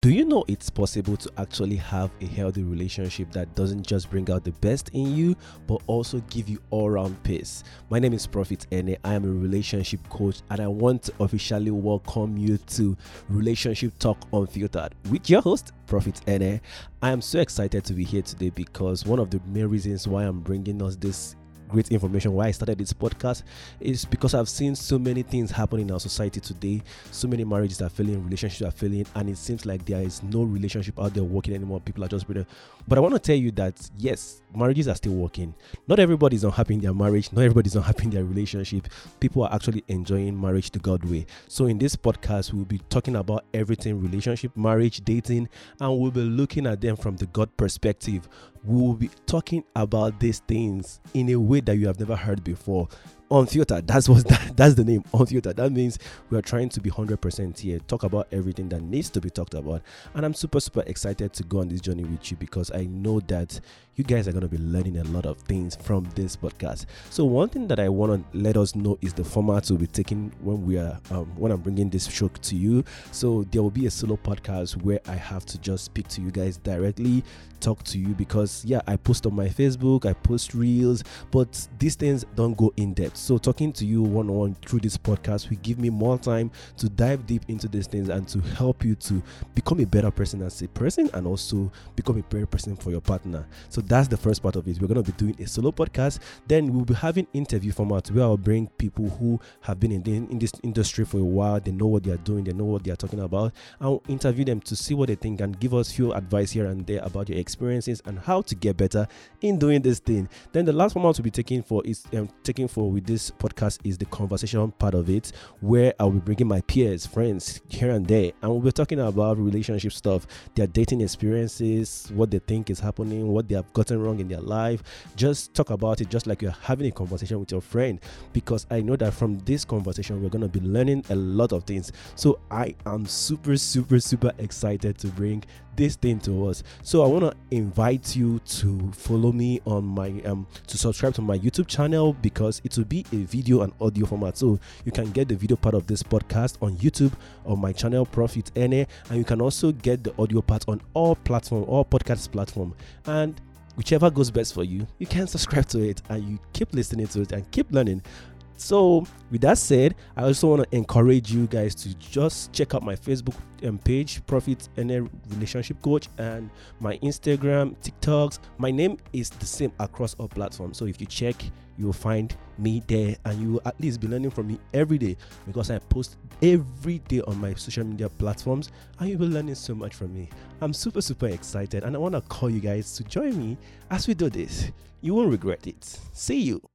Do you know it's possible to actually have a healthy relationship that doesn't just bring out the best in you, but also give you all round peace? My name is Prophet Ene. I am a relationship coach, and I want to officially welcome you to Relationship Talk Unfiltered with your host, Prophet Ene. I am so excited to be here today because one of the main reasons why I'm bringing us this great information why I started this podcast is because I've seen so many things happen in our society today. So many marriages are failing, relationships are failing, and it seems like there is no relationship out there working anymore. People are just. But I want to tell you that yes, marriages are still working. Not everybody is unhappy in their marriage, not everybody is unhappy in their relationship. People are actually enjoying marriage the God way. So in this podcast, we'll be talking about everything relationship, marriage, dating, and we'll be looking at them from the God perspective. We'll be talking about these things in a way that you have never heard before unfiltered that's what that, that's the name unfiltered that means we are trying to be 100% here talk about everything that needs to be talked about. And i'm super super excited to go on this journey with you because i know that you guys are going to be learning a lot of things from this podcast. So one thing that i want to let us know is the format we'll be taking when we are um, when i'm bringing this show to you. So there will be a solo podcast where i have to just speak to you guys directly talk to you because yeah i post on my facebook i post reels but these things don't go in depth so, talking to you one on one through this podcast will give me more time to dive deep into these things and to help you to become a better person as a person and also become a better person for your partner. So, that's the first part of it. We're going to be doing a solo podcast. Then, we'll be having interview format where I'll bring people who have been in, the, in this industry for a while. They know what they are doing, they know what they are talking about. I'll interview them to see what they think and give us few advice here and there about your experiences and how to get better in doing this thing. Then, the last format we'll be taking for is um, taking for with this podcast is the conversation part of it, where I'll be bringing my peers, friends here and there, and we'll be talking about relationship stuff, their dating experiences, what they think is happening, what they have gotten wrong in their life. Just talk about it, just like you're having a conversation with your friend, because I know that from this conversation, we're going to be learning a lot of things. So I am super, super, super excited to bring this thing to us. So I want to invite you to follow me on my um to subscribe to my YouTube channel because it will be a video and audio format. So you can get the video part of this podcast on YouTube on my channel Prophet Ene, and you can also get the audio part on all platform, all podcast platform. And whichever goes best for you, you can subscribe to it and you keep listening to it and keep learning. So, with that said, I also want to encourage you guys to just check out my Facebook um, page, Prophet Ene Relationship Coach, and my Instagram, TikToks. My name is the same across all platforms. So, if you check, you will find me there and you will at least be learning from me every day because I post every day on my social media platforms and you'll be learning so much from me. I'm super, super excited and I want to call you guys to join me as we do this. You won't regret it. See you.